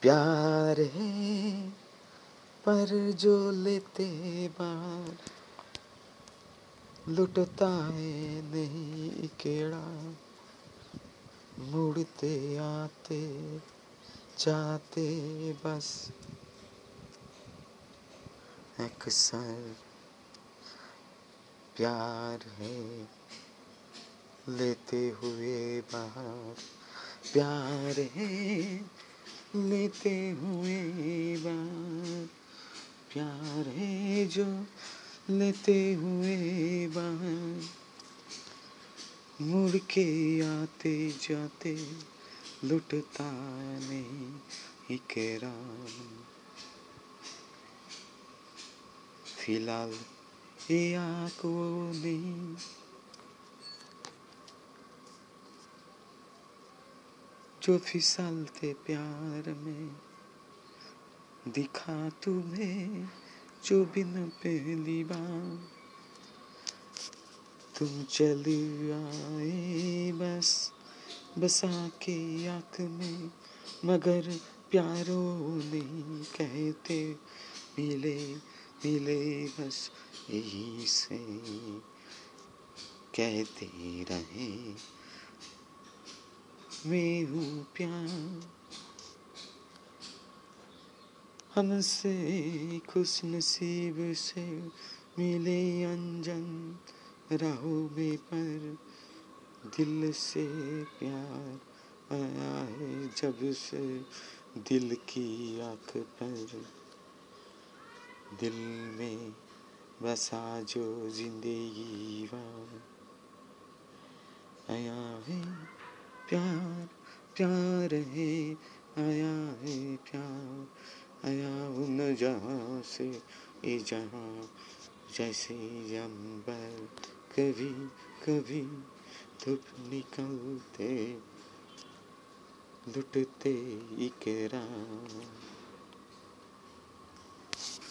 प्यार है, पर जो लेते बार लुटता है नहीं केड़ा मुड़ते, आते, जाते, बस। अक्सर प्यार है, लेते हुए बाहर प्यार है लेते हुए बार प्यार है जो लेते हुए बाहर मुड़ के आते जाते लुटता नहीं इकरार फ़िलहाल ये आँखों नहीं जो फिसलते प्यार में दिखा तुम्हें जो बिन पहली बार। तुम चली आए बस, बसा के आँख में, मगर प्यारो नहीं कहते। मिले मिले बस यही से कहते रहे। मैं हूँ प्यार। हमसे खुश नसीब से मिले अंजन, राहों में पर दिल से प्यार आया है जब से दिल की आँख पर। दिल में बसा जो ज़िंदगी आया है प्यार प्यार है, आया है प्यार, आया उन जहाँ से ये जहाँ, जैसे अंबर कभी कभी धूप निकलते, लुटते इकरार